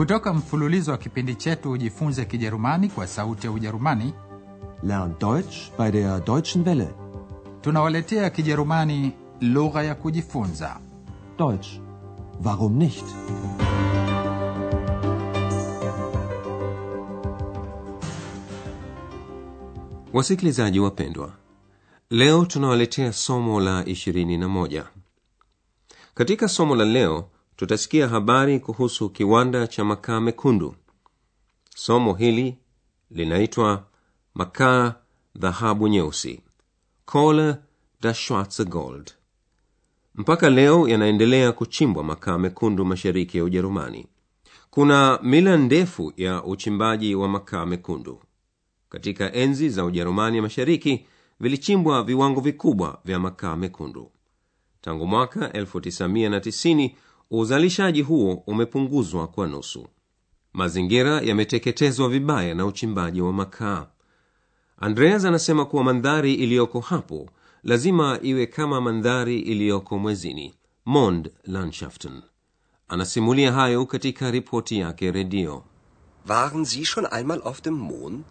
Kutoka mfululizo wa kipindi chetu Ujifunze Kijerumani kwa Sauti ya Ujerumani, Lern Deutsch bei der Deutschen Welle. tunawaletea Kijerumani lugha ya kujifunza. Deutsch. Warum nicht? Wasikilizaji wapendwa, leo tunawaletea somo la 21. Katika somo la leo tutasikia habari kuhusu kiwanda cha makaa mekundu. Somo hili linaitwa makaa dhahabu nyeusi, Kohle das schwarze Gold. Mpaka leo yanaendelea kuchimbwa makaa mekundu mashariki ya Ujerumani. Kuna mila ndefu ya uchimbaji wa makaa mekundu. Katika enzi za Ujerumani Mashariki vilichimbwa viwango vikubwa vya makaa mekundu. Tangu mwaka 1990 uzalishaji huo umepunguzwa kwa nusu. Mazingira yameteketezwa vibaya na uchimbaji wa makaa. Andreas anasema kuwa mandhari iliyoko hapo lazima iwe kama mandhari iliyoko mwezini, Mond Landschaften. Anasimulia hayo katika ripoti yake redio. Waren Sie schon einmal auf dem Mond?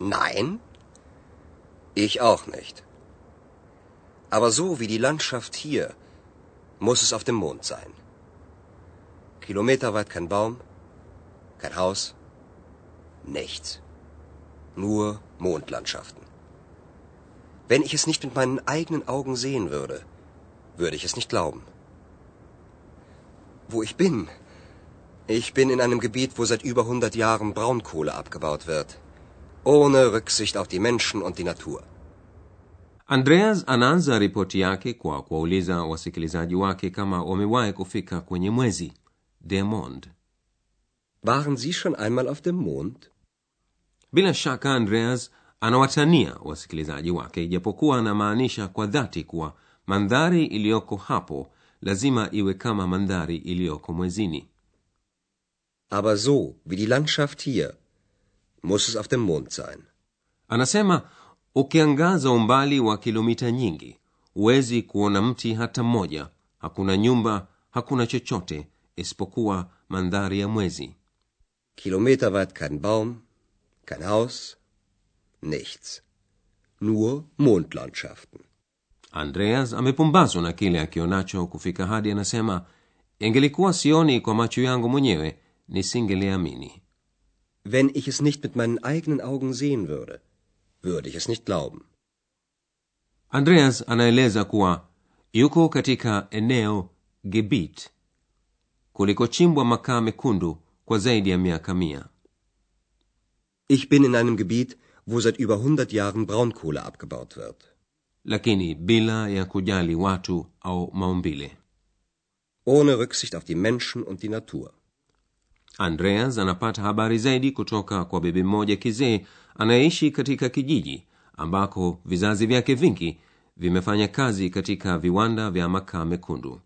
Nein? Ich auch nicht. Aber so wie die Landschaft hier, muss es auf dem Mond sein. Kilometerweit kein Baum, kein Haus, nichts. Nur Mondlandschaften. Wenn ich es nicht mit meinen eigenen Augen sehen würde, würde ich es nicht glauben. Wo ich bin? Ich bin in einem Gebiet, wo seit über 100 Jahren Braunkohle abgebaut wird. Ohne Rücksicht auf die Menschen und die Natur. Andreas anaanza ripoti yake kwa kuwauliza wasikilizaji wake kama wamewahi kufika kwenye mwezi der Mond. Waren Sie schon einmal auf dem Mond? Bila shaka Andreas anawatania wasikilizaji wake, ijapokuwa anamaanisha kwa dhati kuwa mandhari iliyoko hapo lazima iwe kama mandhari iliyoko mwezini. Aber so wie die Landschaft hier, muss es auf dem Mond sein. Anasema ukiangaza umbali wa kilomita nyingi huwezi kuona mti hata mmoja, hakuna nyumba, hakuna chochote isipokuwa mandhari ya mwezi. Kilometerweit kein Baum, kein Haus, nichts. Nur Mondlandschaften. Andreas amepumbazwa na kile akionacho kufika hadi anasema, ingelikuwa sioni kwa macho yangu mwenyewe nisingeliamini. Wenn ich es nicht mit meinen eigenen Augen sehen würde, würde ich es nicht glauben. Andreas anaeleza kuwa yuko katika eneo Gebiet kulikochimbwa makaa mekundu kwa zaidi ya miaka mia. Ich bin in einem Gebiet, wo seit über 100 Jahren Braunkohle abgebaut wird. lakini bila ya kujali watu au maumbile. Ohne Rücksicht auf die Menschen und die Natur. Andreas anapata habari zaidi kutoka kwa bibi mmoja kizee anayeishi katika kijiji ambako vizazi vyake vingi vimefanya kazi katika viwanda vya makaa mekundu,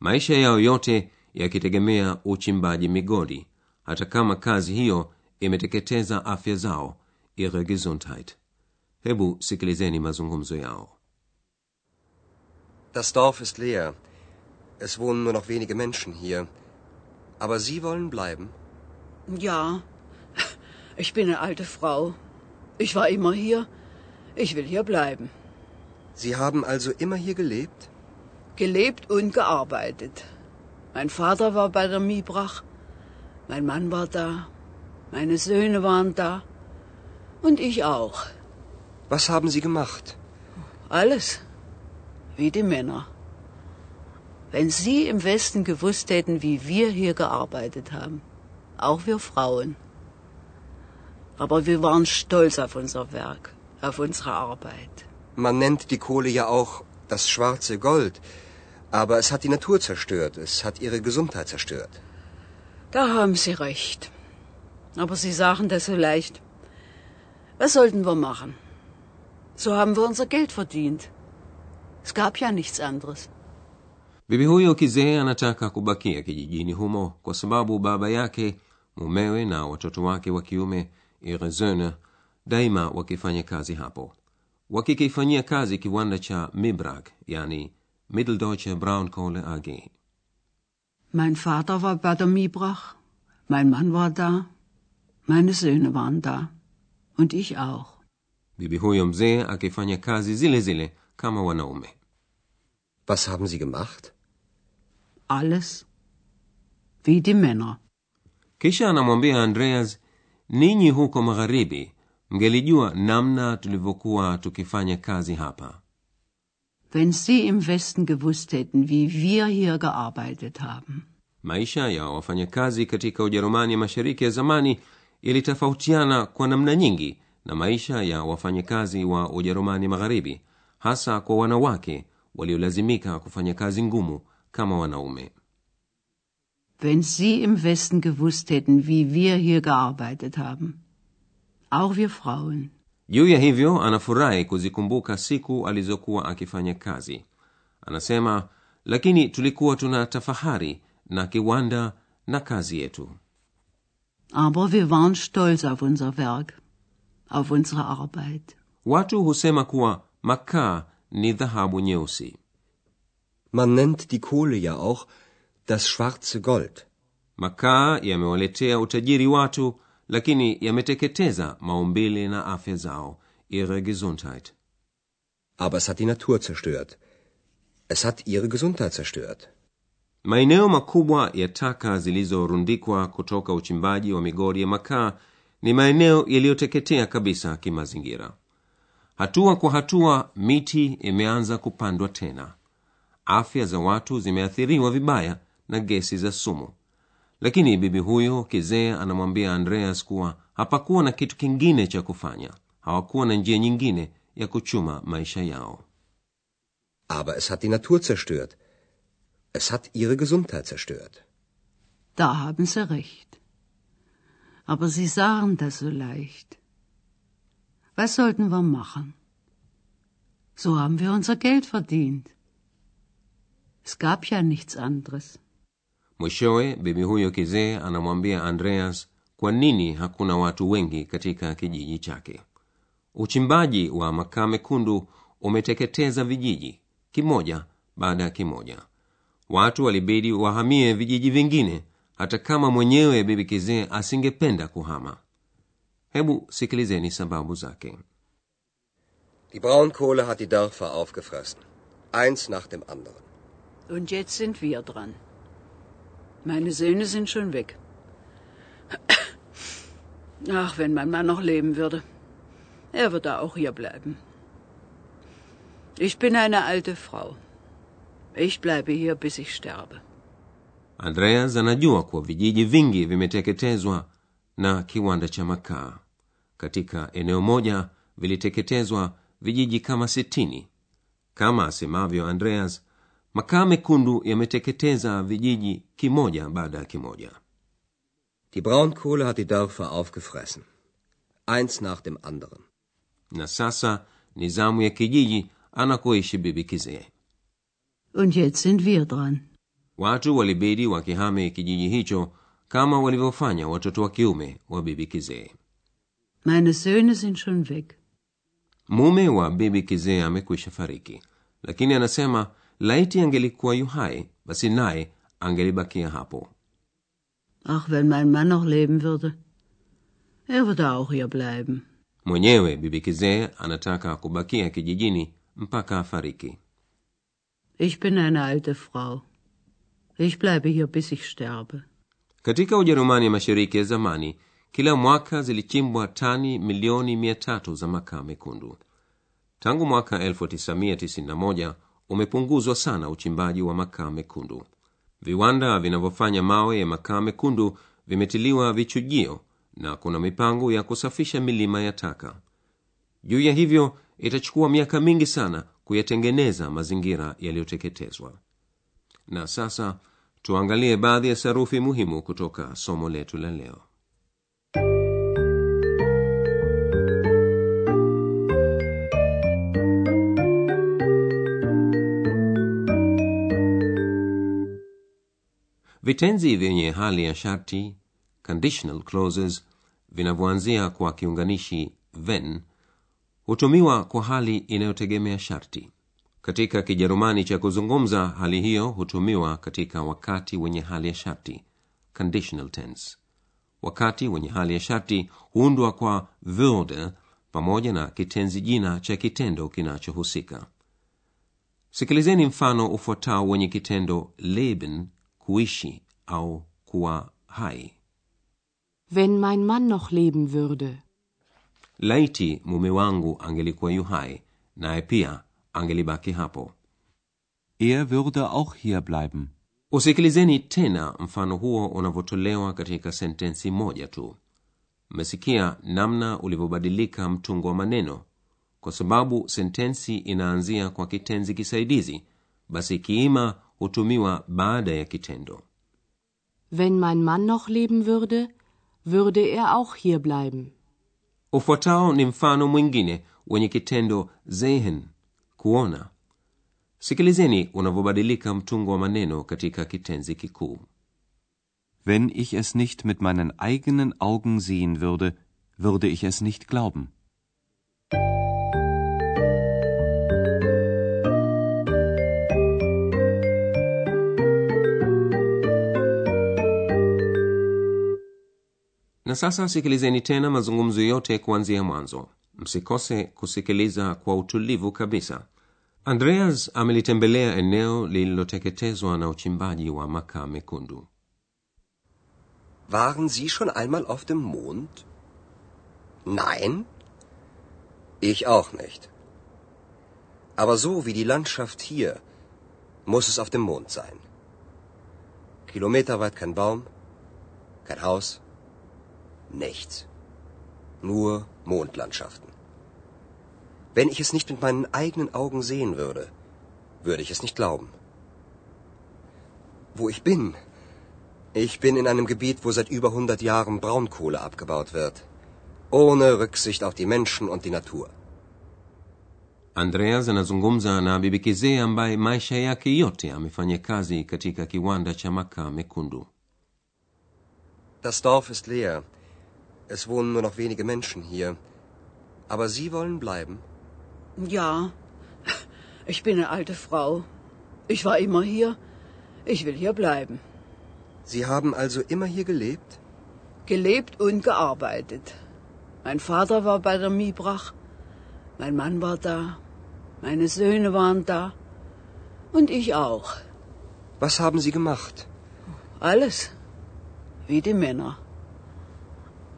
maisha yao yote yakitegemea uchimbaji migodi, hata kama kazi hiyo imeteketeza afya zao, ihre Gesundheit. Hebu sikilizeni mazungumzo yao. Das Dorf ist leer. Es wohnen nur noch wenige Menschen hier. Aber Sie wollen bleiben? Ja, ich bin eine alte Frau. Ich war immer hier. Ich will hier bleiben. Sie haben also immer hier gelebt? Gelebt und gearbeitet. Mein Vater war bei der Miebrach. Mein Mann war da. Meine Söhne waren da. Und ich auch. Was haben Sie gemacht? Alles. Wie die Männer. Wenn Sie im Westen gewusst hätten, wie wir hier gearbeitet haben. Auch wir Frauen. Aber wir waren stolz auf unser Werk, auf unsere Arbeit. Man nennt die Kohle ja auch das schwarze Gold. Aber es hat die Natur zerstört. Es hat ihre Gesundheit zerstört. Da haben Sie recht. Aber Sie sagen das so leicht. Was sollten wir machen? So haben wir unser Geld verdient. Es gab ja nichts anderes. Bibi huyo kizee anataka kubakia kijijini humo kwa sababu baba yake, mumewe na watoto wake wa kiume Söhne daima wakifanya kazi hapo, wakikifanyia kazi kiwanda cha Mibrag, yani Mitteldeutsche Braunkohle AG. Mein Vater war bei der mibrach Mein Mann war da, meine Söhne waren da und ich auch. bibi huyo mzee akifanya kazi zile zile kama wanaume Was haben Sie gemacht? Alles wie die Männer. kisha anamwambia andreas ninyi huko magharibi mngelijua namna tulivyokuwa tukifanya kazi hapa Wenn Sie im Westen gewusst hätten, wie wir hier gearbeitet haben. maisha ya wafanyakazi katika ujerumani mashariki ya zamani yalitofautiana kwa namna nyingi na maisha ya wafanyakazi wa ujerumani magharibi hasa kwa wanawake waliolazimika kufanya kazi ngumu kama wanaume Wenn Sie im Westen gewusst hätten, wie wir hier gearbeitet haben. Auch wir Frauen. juu ya hivyo anafurahi kuzikumbuka siku alizokuwa akifanya kazi anasema lakini tulikuwa tuna tafahari na kiwanda na kazi yetu Aber wir waren stolz auf unser Werk, auf unsere Arbeit. watu husema kuwa makaa ni dhahabu nyeusi Man nennt die Kohle ja auch das schwarze Gold. makaa yamewaletea utajiri watu lakini yameteketeza maumbile na afya zao ihre gesundheit Aber es hat die Natur zerstört. Es hat ihre Gesundheit zerstört. maeneo makubwa ya taka zilizorundikwa kutoka uchimbaji wa migodi ya makaa ni maeneo yaliyoteketea kabisa kimazingira hatua kwa hatua miti imeanza kupandwa tena afya za watu zimeathiriwa vibaya na gesi za sumu lakini bibi huyo kizee anamwambia andreas kuwa hapakuwa na kitu kingine cha kufanya hawakuwa na njia nyingine ya kuchuma maisha yao Aber es hat die Natur zerstört. Es hat ihre Gesundheit zerstört. Da haben Sie recht. Aber Sie sagen das so leicht. Was sollten wir machen? So haben wir unser Geld verdient. Es gab ja nichts anderes. mwishowe bibi huyo kizee anamwambia andreas kwa nini hakuna watu wengi katika kijiji chake uchimbaji wa makaa mekundu umeteketeza vijiji kimoja baada ya kimoja watu walibidi wahamie vijiji vingine hata kama mwenyewe bibi kizee asingependa kuhama hebu sikilizeni sababu zake Die Braunkohle hat die Dörfer aufgefressen. Eins nach dem anderen. Und jetzt sind wir dran. Meine Söhne sind schon weg. Ach, wenn mein Mann noch leben würde. Er würde auch hier bleiben. Ich bin eine alte Frau. Ich bleibe hier, bis ich sterbe. andreas anajua kuwa vijiji vingi vimeteketezwa na kiwanda cha makaa katika eneo moja viliteketezwa vijiji kama sitini kama asemavyo andreas makaa mekundu yameteketeza vijiji kimoja baada ya kimoja Die Braunkohle hat die Dörfer aufgefressen. Eins nach dem anderen. na sasa ni zamu ya kijiji anakoishi bibi kizee Und jetzt sind wir dran. watu walibidi wakihame kijiji hicho kama walivyofanya watoto wa kiume wa bibi kizee Meine Söhne sind schon weg. mume wa bibi kizee amekwisha fariki lakini anasema laiti angelikuwa yuhai basi naye angelibakia hapo Ach, wenn mein Mann noch leben würde. Er würde auch hier bleiben. mwenyewe bibi kizee anataka kubakia kijijini mpaka afariki Ich bin eine alte Frau. Ich bleibe hier, bis ich sterbe. katika ujerumani ya mashariki ya zamani kila mwaka zilichimbwa tani milioni mia tatu za makaa mekundu tangu mwaka 1991 umepunguzwa sana uchimbaji wa makaa mekundu. Viwanda vinavyofanya mawe ya makaa mekundu vimetiliwa vichujio na kuna mipango ya kusafisha milima ya taka. Juu ya hivyo itachukua miaka mingi sana kuyatengeneza mazingira yaliyoteketezwa. Na sasa tuangalie baadhi ya sarufi muhimu kutoka somo letu la leo vitenzi vyenye hali ya sharti conditional clauses vinavyoanzia kwa kiunganishi when hutumiwa kwa hali inayotegemea sharti. Katika kijerumani cha kuzungumza hali hiyo hutumiwa katika wakati wenye hali ya sharti conditional tense. Wakati wenye hali ya sharti huundwa kwa würde pamoja na kitenzi jina cha kitendo kinachohusika. Sikilizeni mfano ufuatao wenye kitendo leben kuishi au kuwa hai Wenn mein Mann noch leben würde. laiti mume wangu angelikuwa yu hai naye pia angelibaki hapo Er würde auch hier bleiben. usikilizeni tena mfano huo unavyotolewa katika sentensi moja tu mmesikia namna ulivyobadilika mtungo wa maneno kwa sababu sentensi inaanzia kwa kitenzi kisaidizi basi kiima hutumiwa baada ya kitendo Wenn mein Mann noch leben würde, würde er auch hier bleiben. ufuatao ni mfano mwingine wenye kitendo sehen kuona sikilizeni unavyobadilika mtungo wa maneno katika kitenzi kikuu Wenn ich es nicht mit meinen eigenen Augen sehen würde, würde ich es nicht glauben. Na sasa sikilizeni tena mazungumzo yote kuanzia mwanzo msikose kusikiliza kwa utulivu kabisa andreas amelitembelea eneo lililoteketezwa na uchimbaji wa makaa mekundu Waren Sie schon einmal auf dem Mond? Nein? Ich auch nicht. Aber so wie die Landschaft hier, muss es auf dem Mond sein. Kilometerweit kein Baum, kein Haus, nichts. Nur Mondlandschaften. Wenn ich es nicht mit meinen eigenen Augen sehen würde, würde ich es nicht glauben. Wo ich bin, ich bin in einem Gebiet, wo seit über 100 Jahren Braunkohle abgebaut wird. Ohne Rücksicht auf die Menschen und die Natur. andreas anazungumza na bibi kizee ambaye maisha yake yote amefanya kazi katika kiwanda cha makaa mekundu Das Dorf ist leer. Es wohnen nur noch wenige Menschen hier. Aber Sie wollen bleiben? Ja, ich bin eine alte Frau. Ich war immer hier. Ich will hier bleiben. Sie haben also immer hier gelebt? Gelebt und gearbeitet. Mein Vater war bei der Miebrach. Mein Mann war da. Meine Söhne waren da. Und ich auch. Was haben Sie gemacht? Alles. Wie die Männer.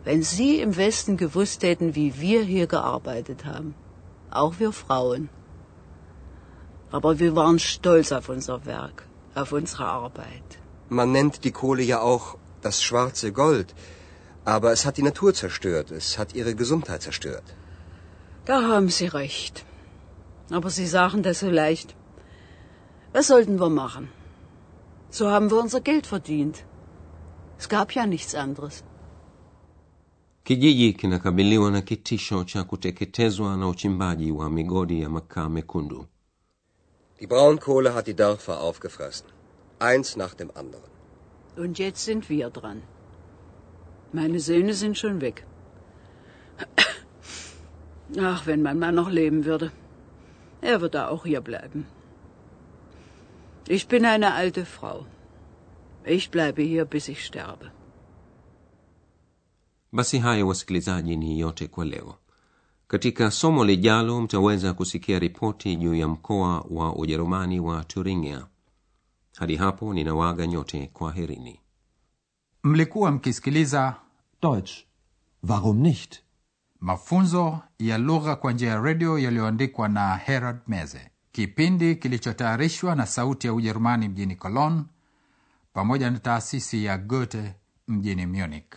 Wenn Sie im Westen gewusst hätten, wie wir hier gearbeitet haben. Auch wir Frauen. Aber wir waren stolz auf unser Werk, auf unsere Arbeit. Man nennt die Kohle ja auch das schwarze Gold. Aber es hat die Natur zerstört. Es hat Ihre Gesundheit zerstört. Da haben Sie recht. Aber Sie sagen das so leicht. Was sollten wir machen? So haben wir unser Geld verdient. Es gab ja nichts anderes. Kijiji kinakabiliwa na kitisho cha kuteketezwa na uchimbaji wa migodi ya makaa mekundu Die Braunkohle hat die Dörfer aufgefressen. Eins nach dem anderen. Und jetzt sind wir dran. Meine Söhne sind schon weg. Ach, wenn mein Mann noch leben würde. Er würde auch hier bleiben. Ich bin eine alte Frau. Ich bleibe hier, bis ich sterbe. Basi hayo wasikilizaji ni yote kwa leo. Katika somo lijalo mtaweza kusikia ripoti juu ya mkoa wa ujerumani wa turingia. Hadi hapo ninawaga nyote kwa herini mlikuwa mkisikiliza Deutsch. Warum nicht? mafunzo ya lugha kwa njia ya redio yaliyoandikwa na herald meze. Kipindi kilichotayarishwa na sauti ya ujerumani mjini cologne pamoja na taasisi ya goethe mjini munich